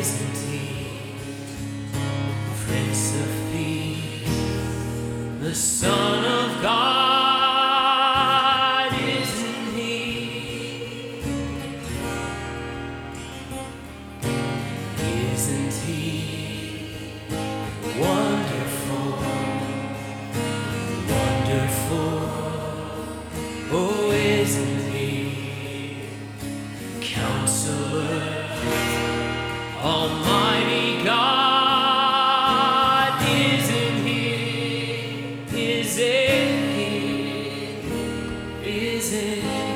is the tea, Prince of Peace, the Son of God, isn't He? Isn't He wonderful? Wonderful, oh, isn't He, Counselor? Almighty God, isn't Isn't He? Isn't He?